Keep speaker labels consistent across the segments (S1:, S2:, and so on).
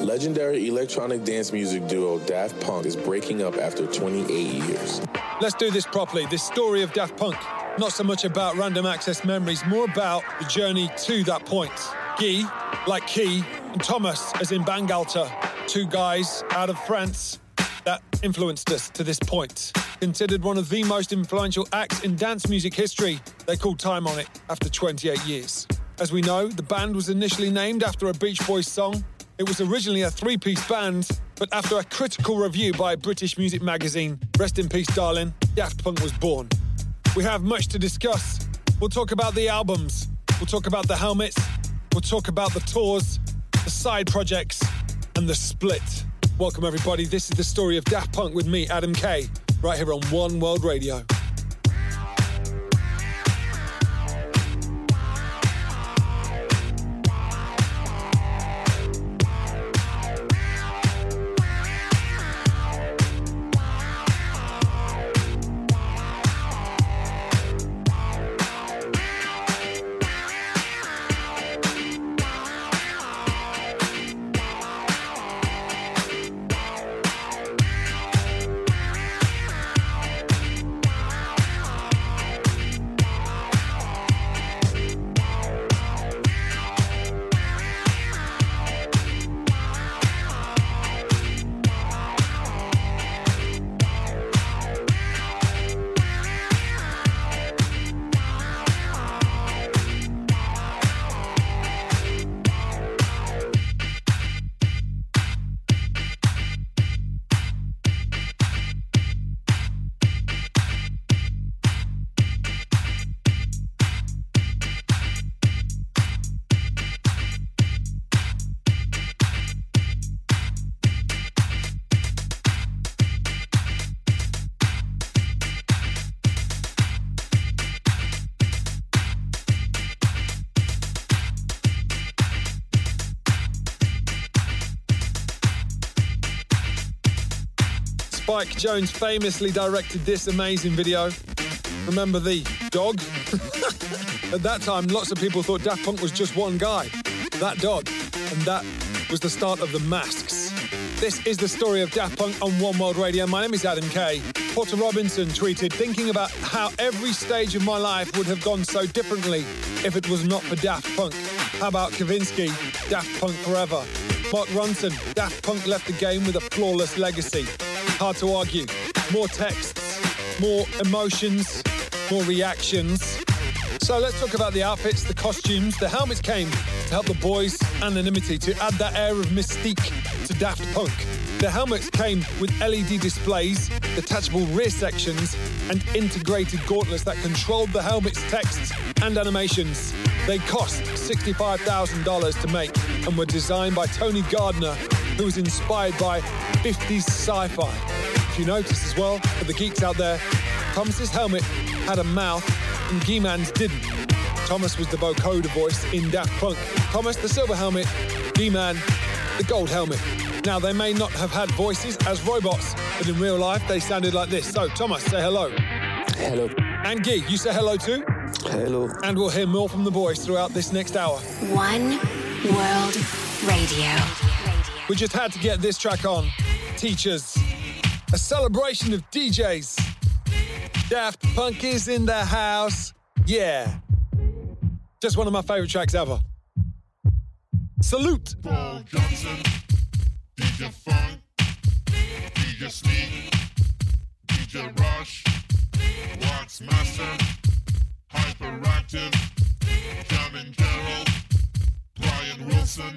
S1: Legendary electronic dance music duo Daft Punk is breaking up after 28 years.
S2: Let's do this properly. This story of Daft Punk, not so much about random access memories, more about the journey to that point. Guy, like Key, and Thomas, as in Bangalter, two guys out of France that influenced us to this point. Considered one of the most influential acts in dance music history, they called time on it after 28 years. As we know, the band was initially named after a Beach Boys song. It was originally a three piece band, but after a critical review by British music magazine, Rest in Peace Darling, Daft Punk was born. We have much to discuss. We'll talk about the albums, we'll talk about the helmets, we'll talk about the tours, the side projects, and the split. Welcome, everybody. This is the story of Daft Punk with me, Adam Kay, right here on One World Radio. Spike Jonze famously directed this amazing video. Remember the dog? At that time, lots of people thought Daft Punk was just one guy, that dog. And that was the start of the masks. This is the story of Daft Punk on One World Radio. My name is Adam Kay. Porter Robinson tweeted, thinking about how every stage of my life would have gone so differently if it was not for Daft Punk. How about Kavinsky, Daft Punk Forever? Mark Ronson, Daft Punk left the game with a flawless legacy. Hard to argue. More texts, more emotions, more reactions. So let's talk about the outfits, the costumes. The helmets came to help the boys' anonymity, to add that air of mystique to Daft Punk. The helmets came with LED displays, detachable rear sections, and integrated gauntlets that controlled the helmet's texts and animations. They cost $65,000 to make and were designed by Tony Gardner, who was inspired by 50s sci fi. If you notice as well, for the geeks out there, Thomas's helmet had a mouth and Guy-Man's didn't. Thomas was the vocoder voice in Daft Punk. Thomas, the silver helmet, Guy-Man, the gold helmet. Now, they may not have had voices as robots, but in real life, they sounded like this. So, Thomas, say hello.
S1: Hello.
S2: And Guy, you say hello too?
S1: Hello.
S2: And we'll hear more from the boys throughout this next hour.
S3: One World Radio.
S2: We just had to get this track on. Teachers, a celebration of DJs. Daft Punk is in the house. Yeah. Just one of my favorite tracks ever. Salute.
S4: Paul Johnson, DJ Funk, DJ Rush, Wax Master, Hyperactive, Jamin Carroll, Brian Wilson,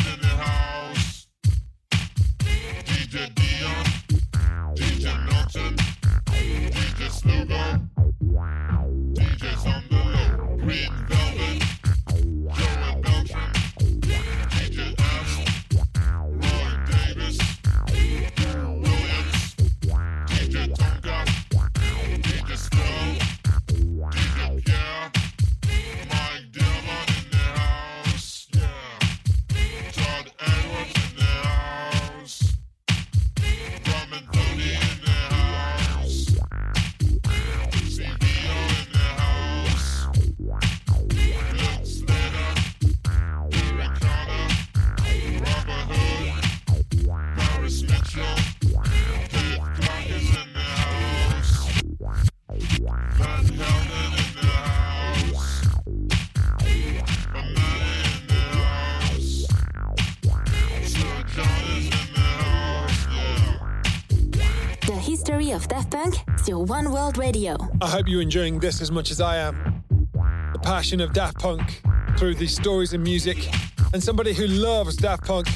S4: DJ
S3: Daft Punk sur One World Radio.
S2: I hope you're enjoying this as much as I am. The passion of Daft Punk through these stories and music. And somebody who loves Daft Punk,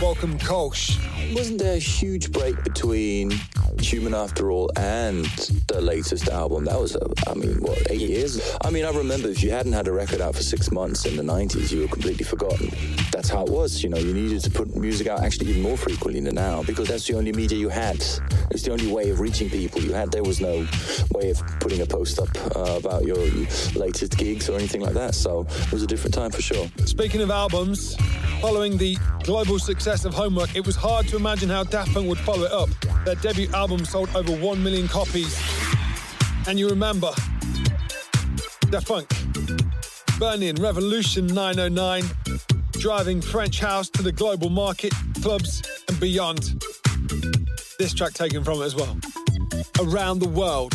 S2: welcome Kolsch.
S5: Wasn't there a huge break between Human After All and the latest album? That was, a, I mean, what, eight years? I mean, I remember if you hadn't had a record out for six months in the 90s, you were completely forgotten. That's how it was, you know, you needed to put music out actually even more frequently than now because that's the only media you had. It's the only way of reaching people you had. There was no way of putting a post up uh, about your latest gigs or anything like that. So it was a different time for sure.
S2: Speaking of albums, following the global success of Homework, it was hard to imagine how Daft Punk would follow it up. Their debut album sold over 1 million copies. And you remember Daft Punk, Burning Revolution 909, driving French house to the global market, clubs, and beyond. This track taken from it as well. Around the World.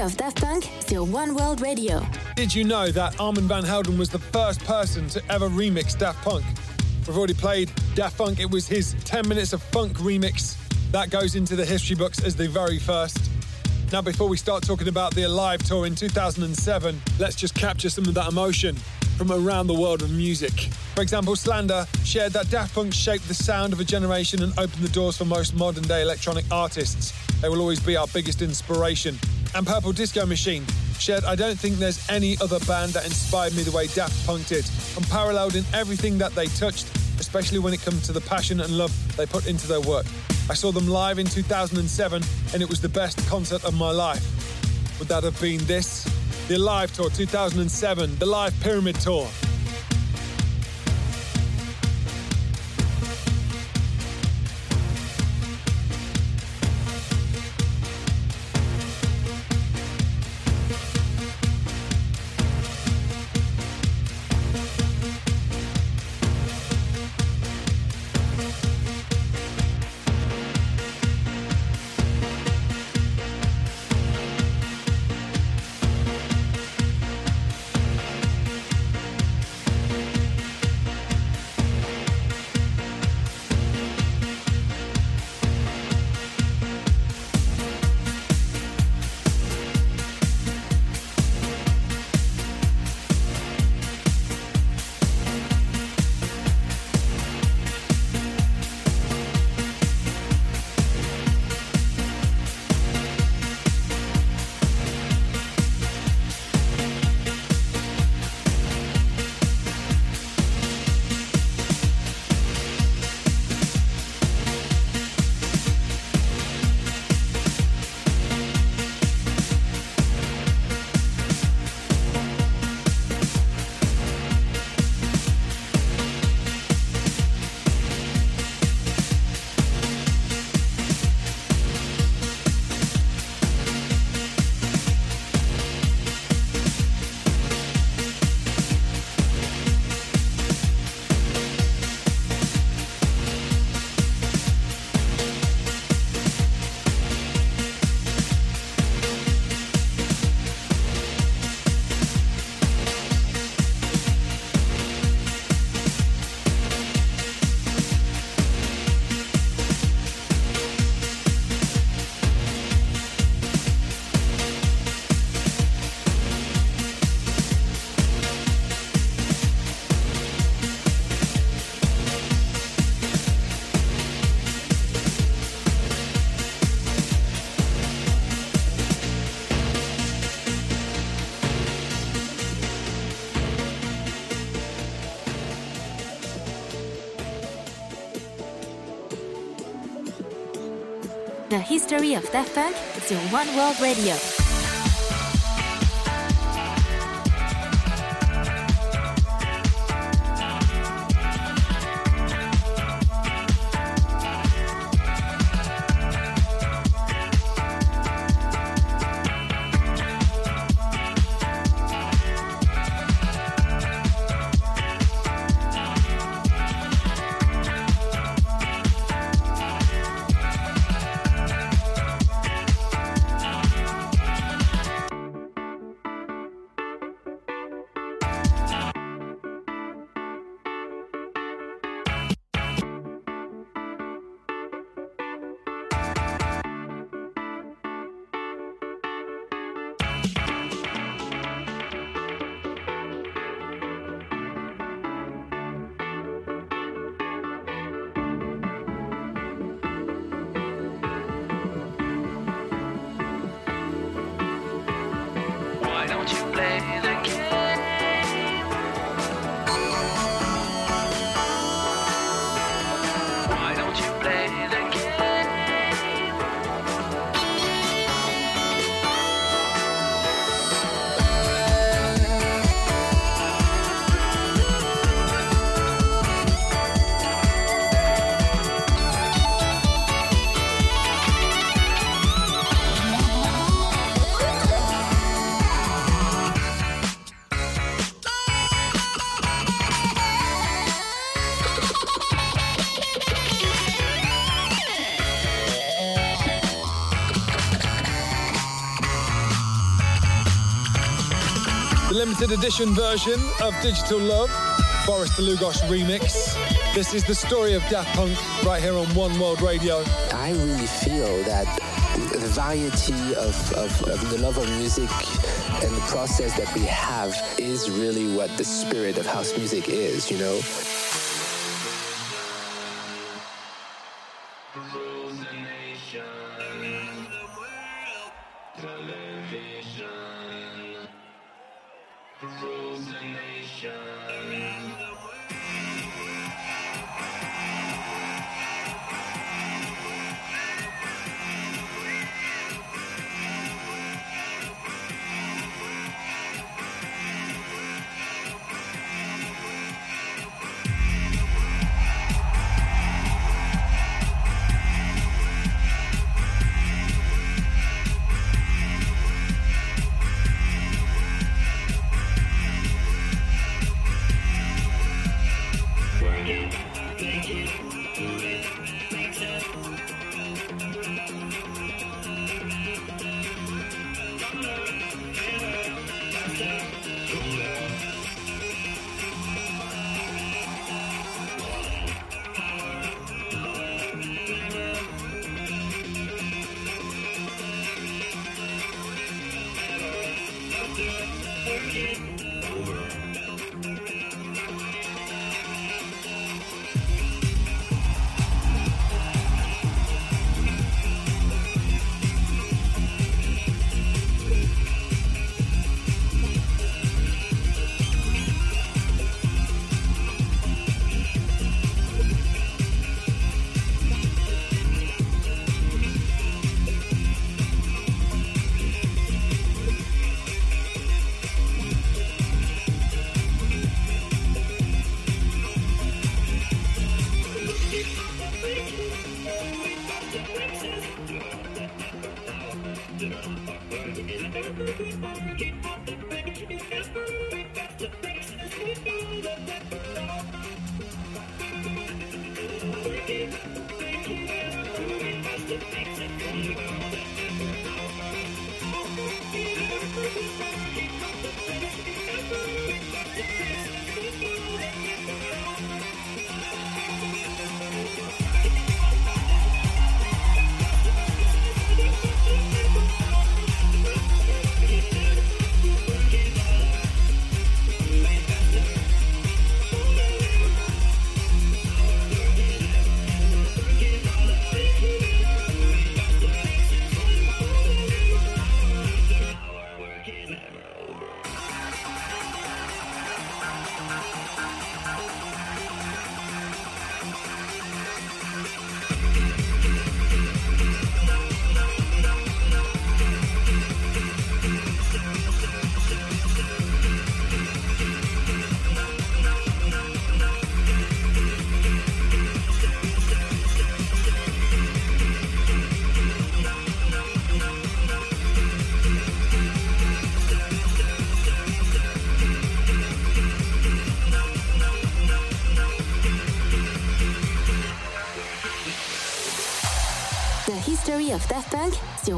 S3: Of Daft Punk sur One World Radio.
S2: Did you know that Armand Van Helden was the first person to ever remix Daft Punk? We've already played Daft Punk, it was his 10 minutes of funk remix. That goes into the history books as the very first. Now, before we start talking about the Alive tour in 2007, let's just capture some of that emotion from around the world of music. For example, Slander shared that Daft Punk shaped the sound of a generation and opened the doors for most modern day electronic artists. They will always be our biggest inspiration and Purple Disco Machine shared, I don't think there's any other band that inspired me the way Daft Punk did, unparalleled in everything that they touched, especially when it comes to the passion and love they put into their work. I saw them live in 2007 and it was the best concert of my life. Would that have been this? The Alive Tour 2007, the Live Pyramid Tour.
S3: History of Daft Punk sur One World Radio.
S2: Limited edition version of Digital Love, Boris Dlugosch remix. This is the story of Daft Punk right here on One World Radio.
S6: I really feel that the variety of, of, of the love of music and the process that we have is really what the spirit of house music is, you know?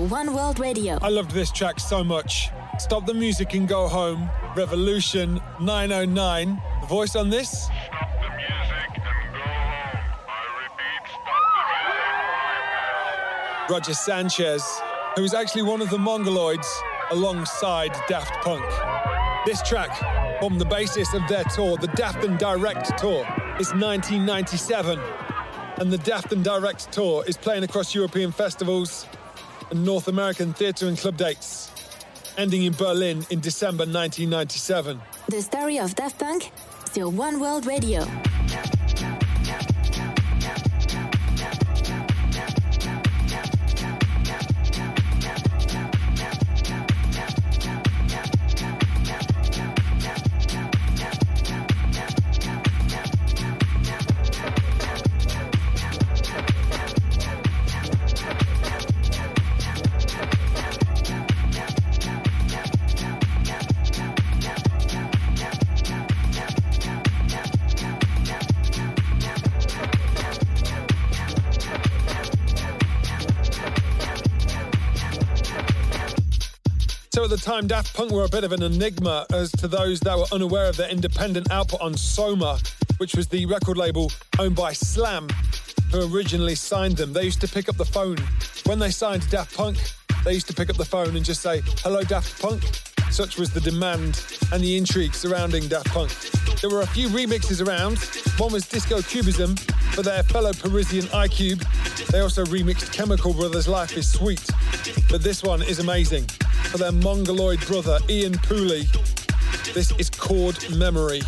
S3: One World Radio.
S2: I loved this track so much. Stop the music and go home. Revolution 909. The voice on this?
S4: Stop the music and go home. I repeat, stop the music right now.
S2: Roger Sanchez, who is actually one of the Mongoloids alongside Daft Punk. This track formed the basis of their tour, the Daftendirekt Tour. It's 1997, and the Daftendirekt Tour is playing across European festivals and North American theatre and club dates, ending in Berlin in December 1997.
S3: The story of Daft Punk sur One World Radio.
S2: Time, Daft Punk were a bit of an enigma as to those that were unaware of their independent output on Soma, which was the record label owned by Slam, who originally signed them. They used to pick up the phone. When they signed Daft Punk, they used to pick up the phone and just say, Hello, Daft Punk. Such was the demand and the intrigue surrounding Daft Punk. There were a few remixes around. One was Disco Cubizm for their fellow Parisian iCube. They also remixed Chemical Brothers' Life is Sweet. But this one is amazing for their Mongoloid brother Ian Pooley. This is Chord Memory.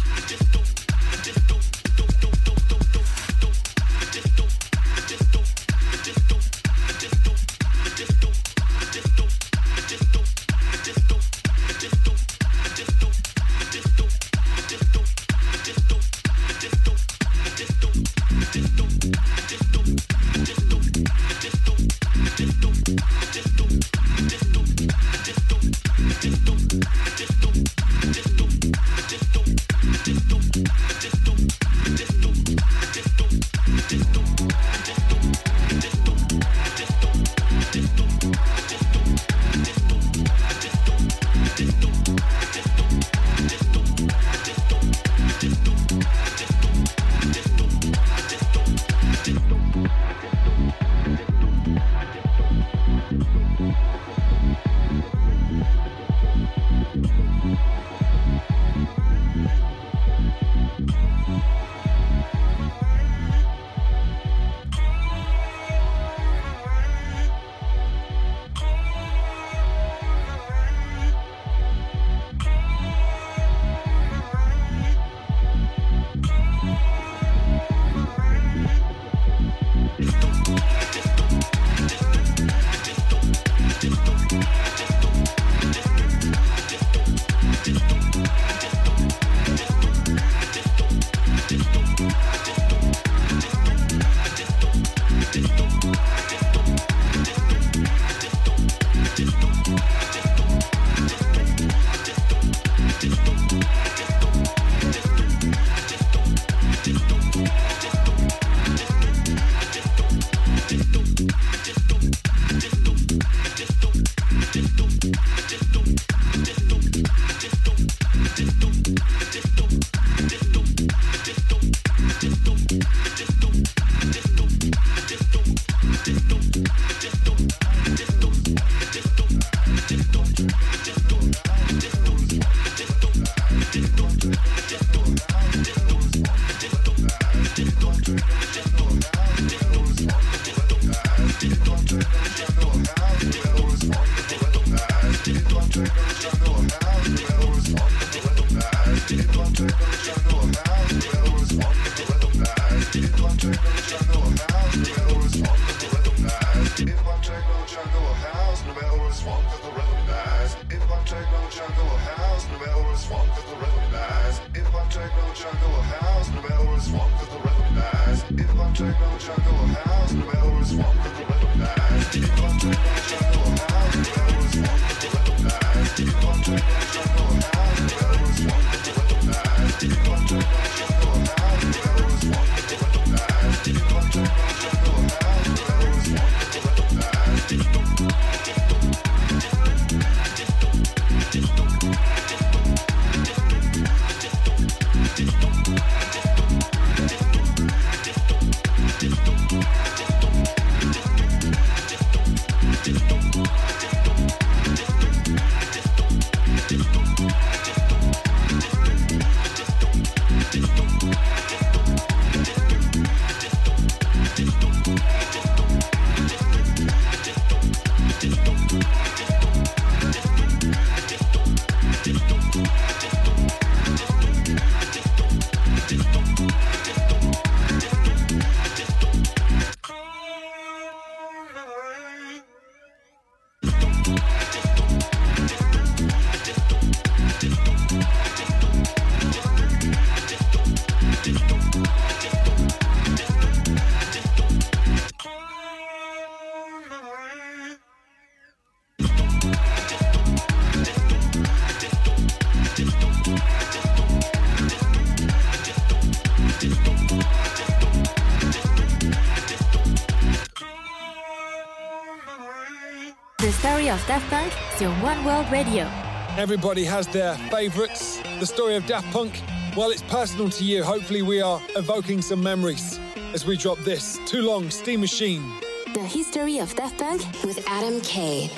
S3: check. Punk sur One World Radio.
S2: Everybody has their favourites. The story of Daft Punk, well, it's personal to you. Hopefully, we are evoking some memories as we drop this. Too long, Steam Machine.
S3: The history of Daft Punk
S7: with Adam Kay.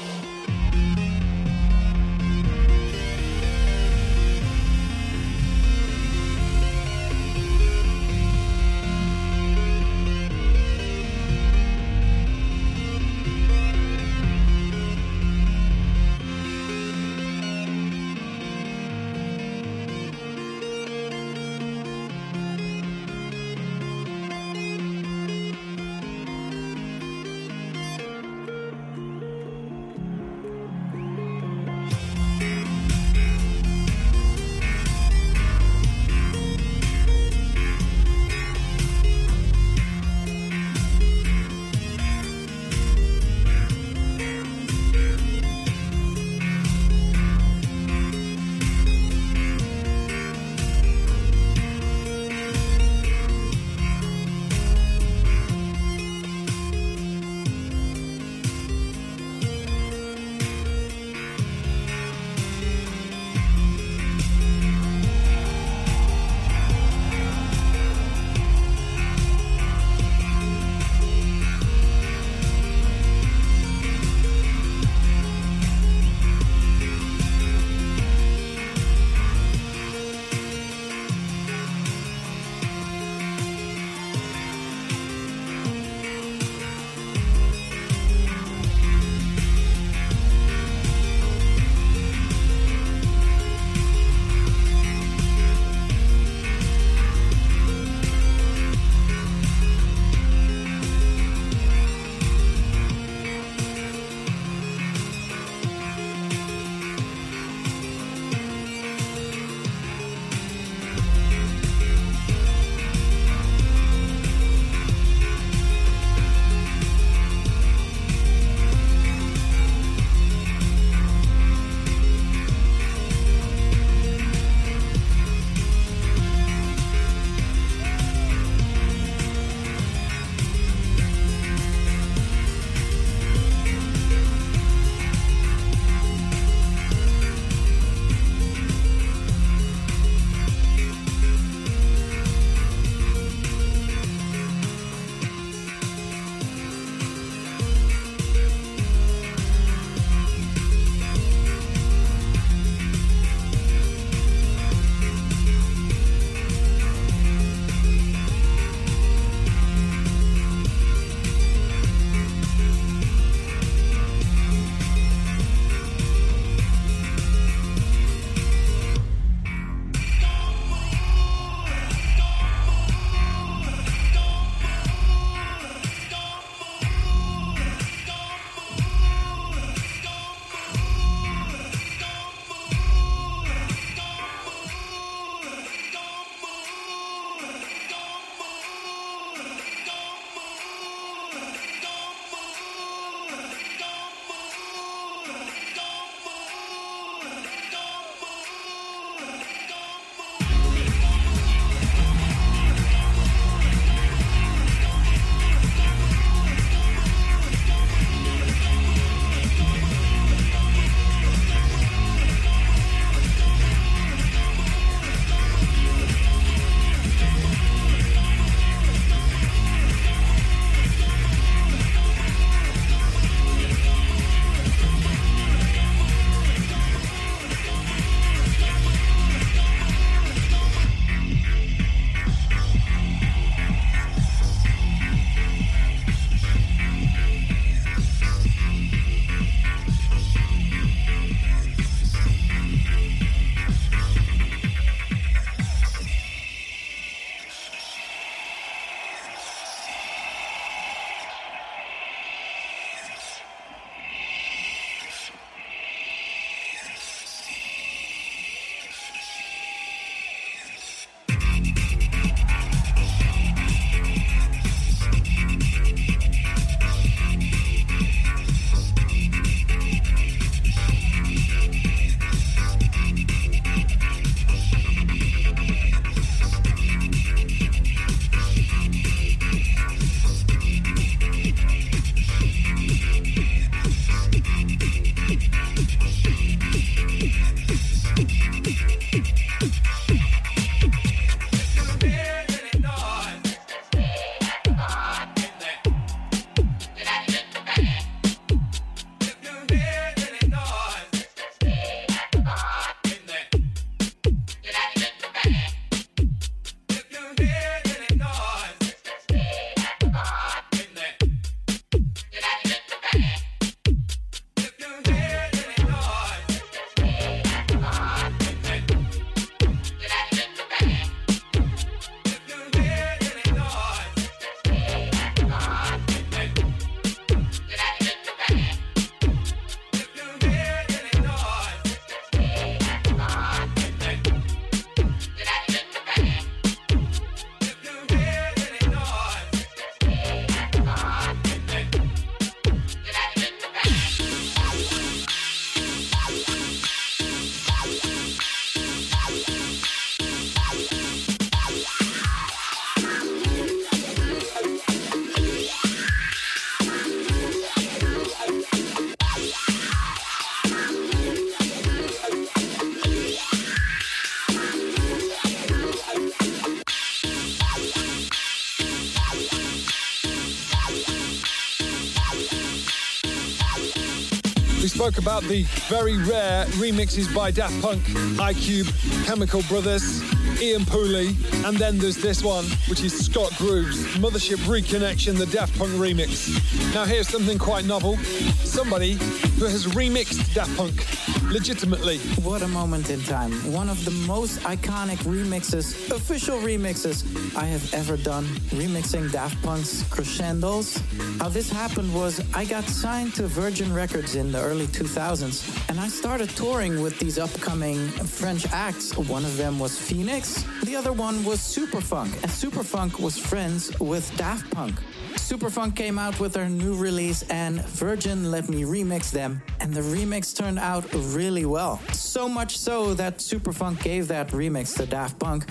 S2: Spoke about the very rare remixes by Daft Punk, iCube, Chemical Brothers, Ian Pooley, and then there's this one, which is Scott Grooves, Mothership Reconnection, the Daft Punk remix. Now here's something quite novel. Somebody who has remixed Daft Punk legitimately.
S7: What a moment in time. One of the most iconic remixes, official remixes I have ever done, remixing Daft Punk's Crescendolls. How this happened was I got signed to Virgin Records in the early 2000s and I started touring with these upcoming French acts. One of them was Phoenix, the other one was Superfunk, and Superfunk was friends with Daft Punk. Superfunk came out with their new release and Virgin let me remix them. And the remix turned out really well. So much so that Superfunk gave that remix to Daft Punk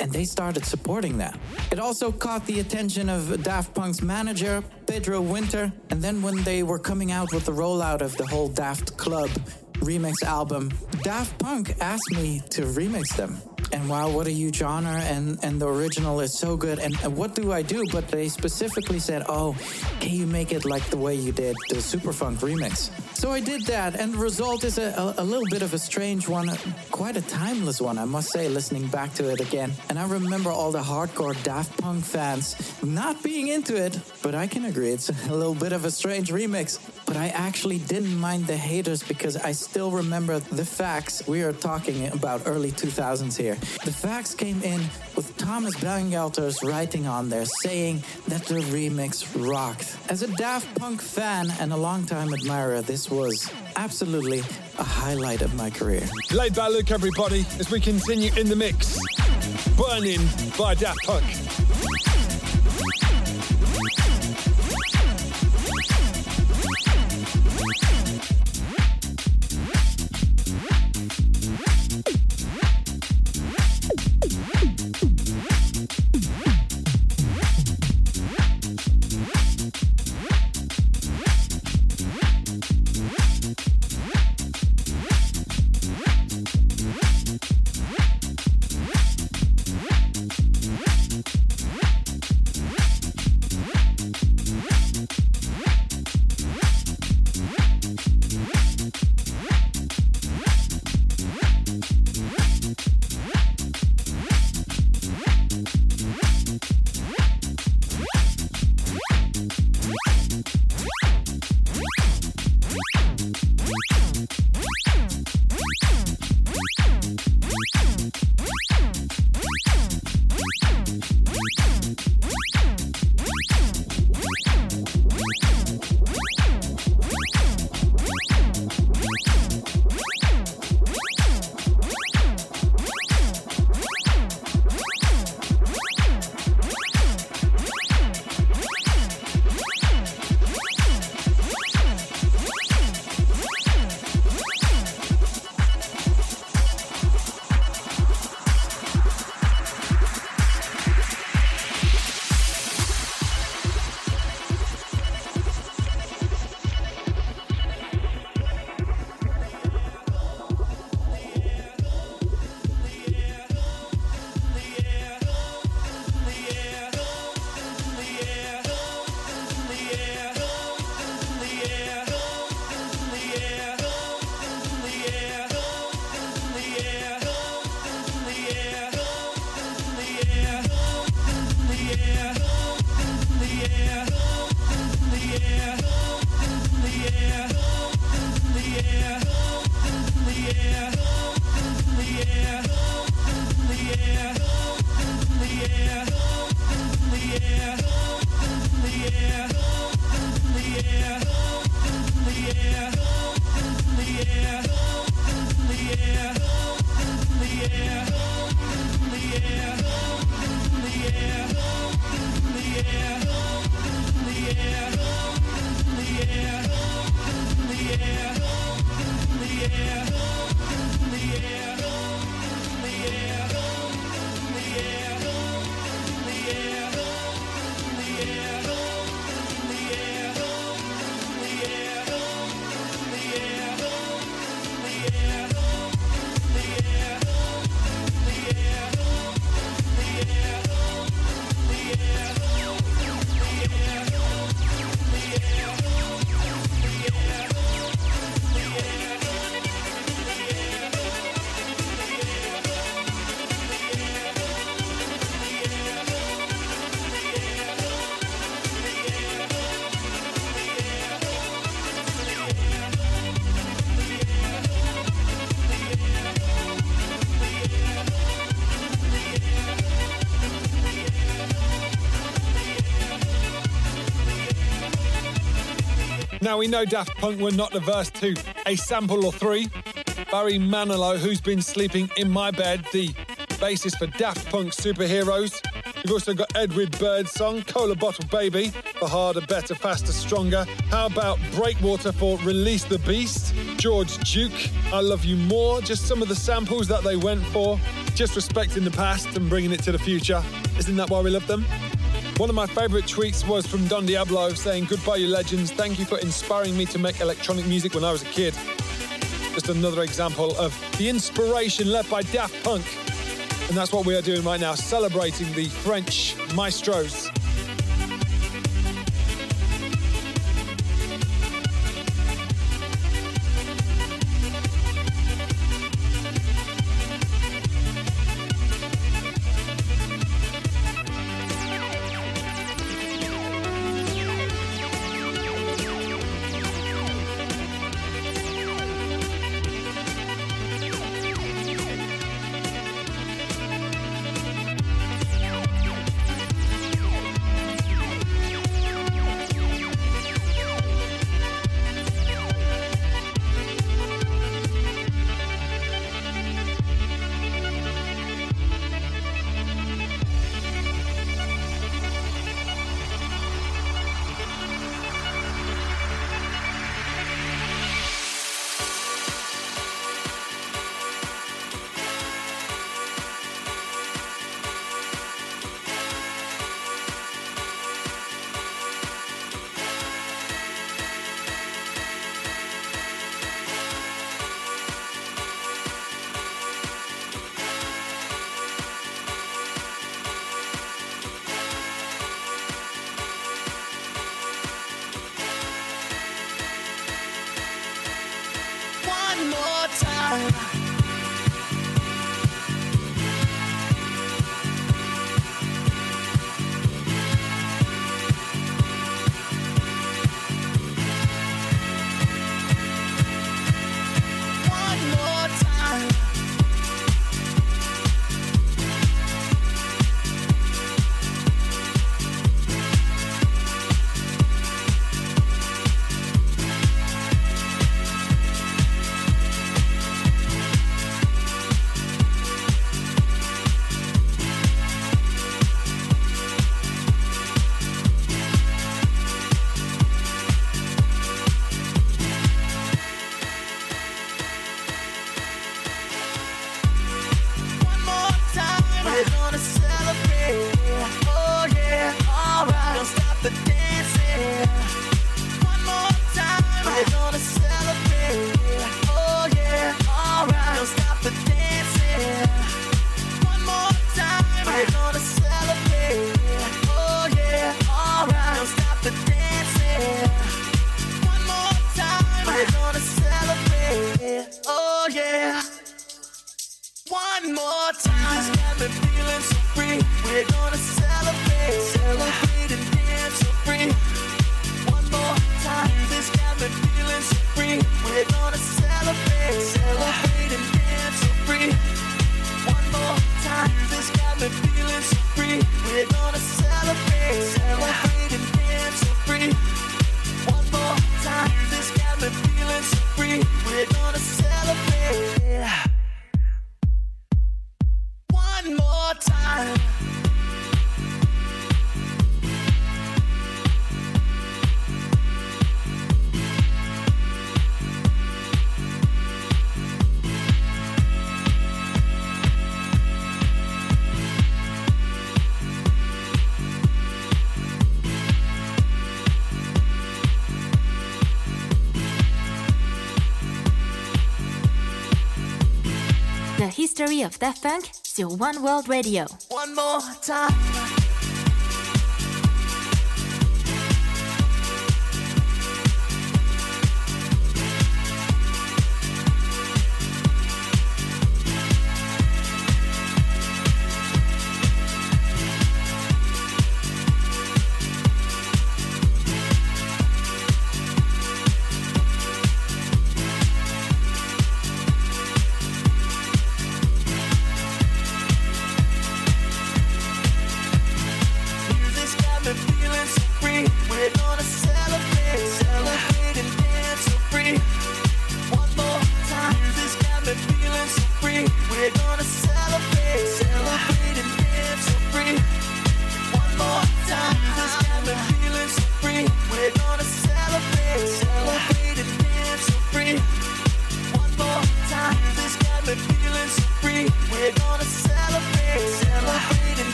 S7: and they started supporting that. It also caught the attention of Daft Punk's manager, Pedro Winter, and then when they were coming out with the rollout of the whole Daft Club remix album, Daft Punk asked me to remix them. And wow, what a huge honor! And and the original is so good. And, and what do I do? But they specifically said, "Oh, can you make it like the way you did the Superfunk remix?" So I did that, and the result is a, a, a little bit of a strange one, quite a timeless one, I must say, listening back to it again. And I remember all the hardcore Daft Punk fans not being into it, but I can agree it's a little bit of a strange remix. But I actually didn't mind the haters because I still remember the fax. We are talking about early 2000s here. The fax came in with Thomas Bangalter's writing on there saying that the remix rocked. As a Daft Punk fan and a longtime admirer, this was absolutely a highlight of my career.
S2: Laidback Luke, everybody, as we continue in the mix. Burning by Daft Punk.
S8: Now we know Daft Punk were not averse to a sample or three. Barry Manilow, who's been sleeping in my bed, the bassist for Daft Punk Superheroes. You've also got Edwin Birdsong, Cola Bottle Baby for Harder, Better, Faster, Stronger. How about Breakwater for Release the Beast? George Duke, I Love You More. Just some of the samples that they went for. Just respecting the past and bringing it to the future. Isn't that why we love them? One of my favourite tweets was from Don Diablo saying, Goodbye, you legends. Thank you for inspiring me to make electronic music when I was a kid. Just another example of the inspiration left by Daft Punk. And that's what we are doing right now, celebrating the French maestros.
S3: Of Daft Punk sur One World Radio.
S9: One more time.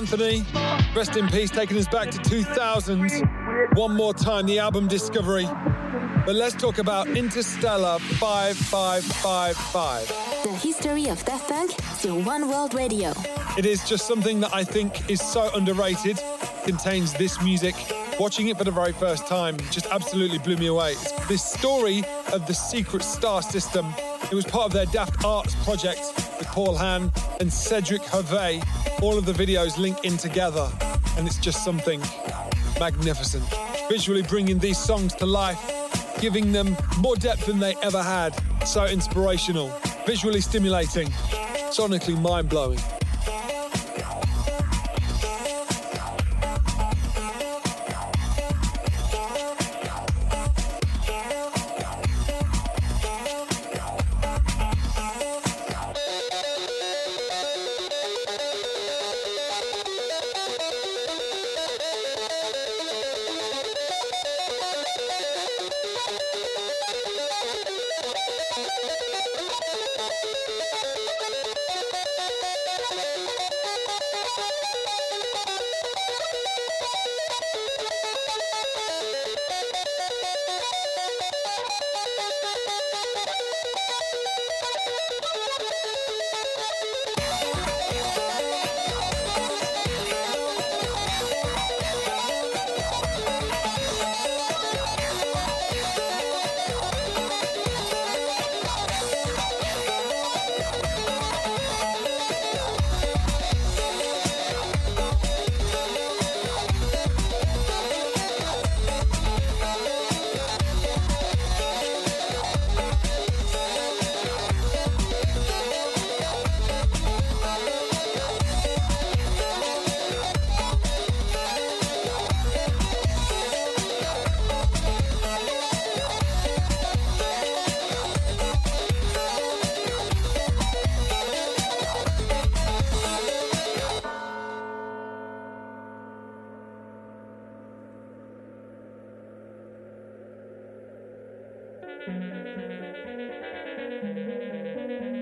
S2: Romanthony, rest in peace, taking us back to 2000. One more time, the album Discovery. But let's talk about Interstellar 5555.
S3: The history of Daft Punk, still One World Radio.
S2: It is just something that I think is so underrated. Contains this music. Watching it for the very first time just absolutely blew me away. It's this story of the secret star system. It was part of their Daft Arts project with Paul Hahn and Cedric Hervet. All of the videos link in together, and it's just something magnificent. Visually bringing these songs to life, giving them more depth than they ever had. So inspirational, visually stimulating, sonically mind blowing. Thank you.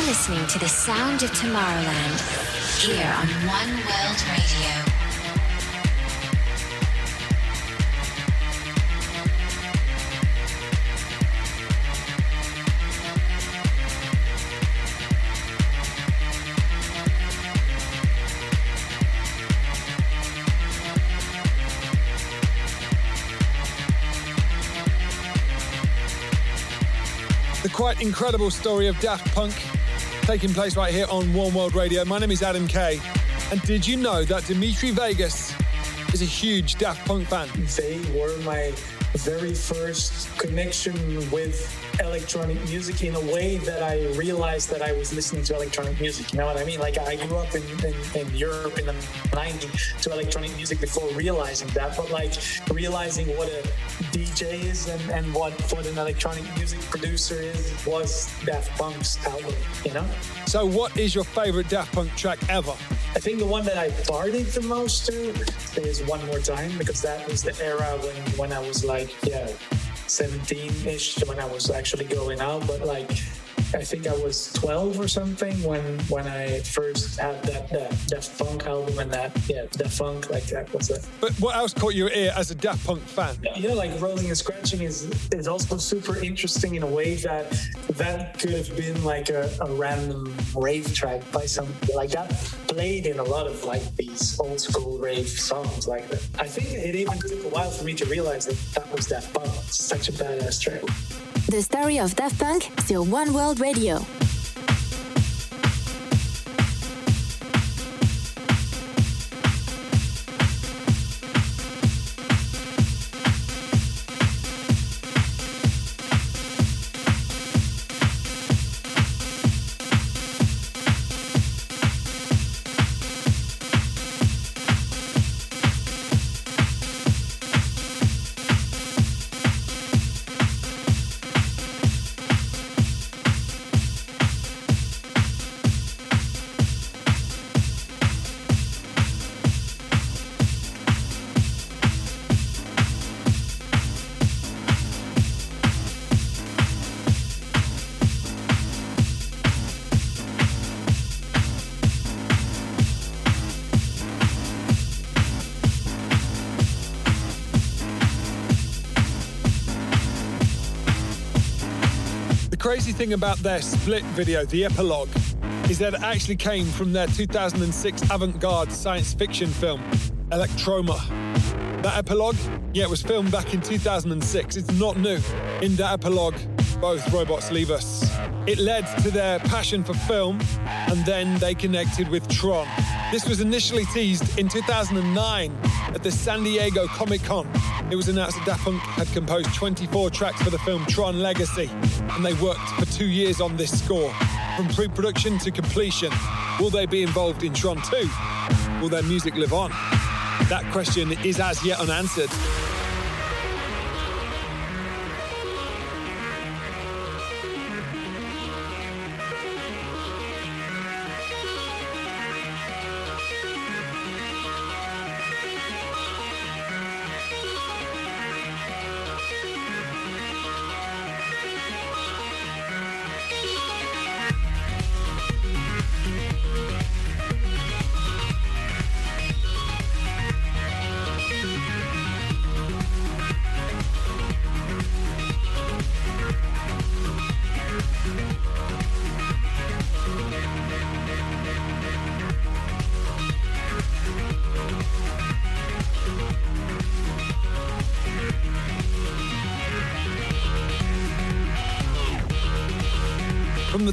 S3: You're listening to the sound of Tomorrowland here on One World Radio.
S2: The quite incredible story of Daft Punk taking place right here on One World Radio. My name is Adam Kay. And did you know that Dimitri Vegas is a huge Daft Punk fan?
S10: They were my very first connection with electronic music in a way that I realized that I was listening to electronic music. You know what I mean? Like I grew up in, in, in Europe in the 90s to electronic music before realizing that, but like realizing what a DJ is and, and what, what an electronic music producer is was Daft Punk's album, you know?
S2: So, what is your favorite Daft Punk track ever?
S10: I think the one that I partied the most to is One More Time because that was the era when, when I was like, yeah, 17 ish when I was actually going out. But like, I think I was 12 or something when when I first had that that Daft Punk album and that yeah Daft Punk like that was it.
S2: But what else caught your ear as a Daft Punk fan?
S10: You know, like rolling and scratching is is also super interesting in a way that that could have been like a, a random rave track by some like that played in a lot of like these old school rave songs like that. I think it even took a while for me to realize that that was Daft Punk. It's such a badass track.
S3: The story of Daft Punk, still One World Radio.
S2: Thing about their split video, the epilogue, is that it actually came from their 2006 avant garde science fiction film, Electroma. That epilogue, yeah, it was filmed back in 2006. It's not new. In that epilogue, both robots leave us. It led to their passion for film, and then they connected with Tron. This was initially teased in 2009 at the San Diego Comic Con. It was announced that Daft Punk had composed 24 tracks for the film Tron Legacy, and they worked for two years on this score. From pre production to completion, will they be involved in Tron 2? Will their music live on? That question is as yet unanswered.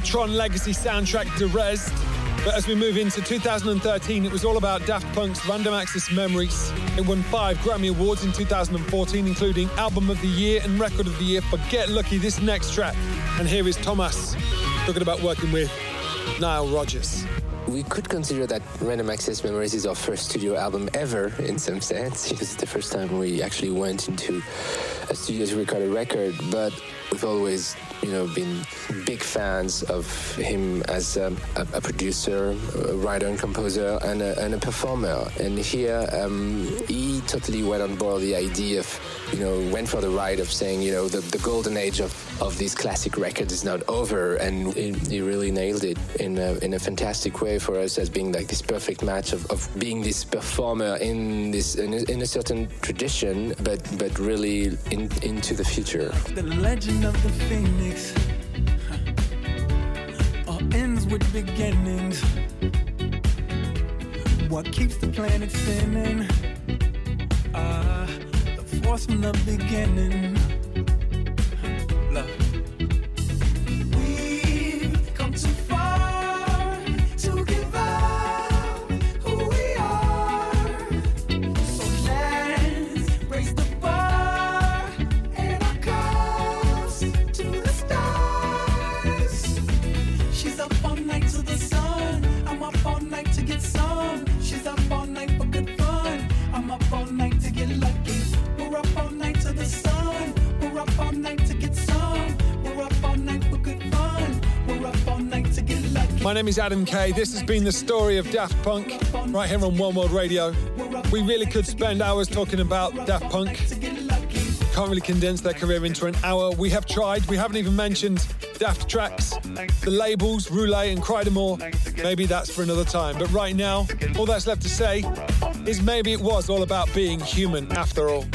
S2: Tron Legacy soundtrack Derezzed. But as we move into 2013, it was all about Daft Punk's Random Access Memories. It won five Grammy Awards in 2014, including Album of the Year and Record of the Year for Get Lucky, this next track. And here is Thomas talking about working with Nile Rodgers.
S6: we could consider that Random Access Memories is our first studio album ever, in some sense. It's the first time we actually went into a studio to record a record, but we've always you know, been big fans of him as a, a, producer, a writer and composer, and a, and a performer. And here, um, he totally went on board the idea of, you know, went for the ride of saying, you know, the, the golden age of, of these classic records is not over. And he, he really nailed it in a, in a fantastic way for us as being like this perfect match of, of being this performer in this in a, in a certain tradition, but but really in, into the future.
S11: The legend of the phoenix all ends with beginnings. What keeps the planet spinning? Uh, the force from the beginning.
S2: My name is Adam Kay. This has been the story of Daft Punk right here on One World Radio. We really could spend hours talking about Daft Punk. Can't really condense their career into an hour. We have tried. We haven't even mentioned Daft Trax, the labels, Roulé and Crydamoure. Maybe that's for another time. But right now, all that's left to say is maybe it was all about being human after all.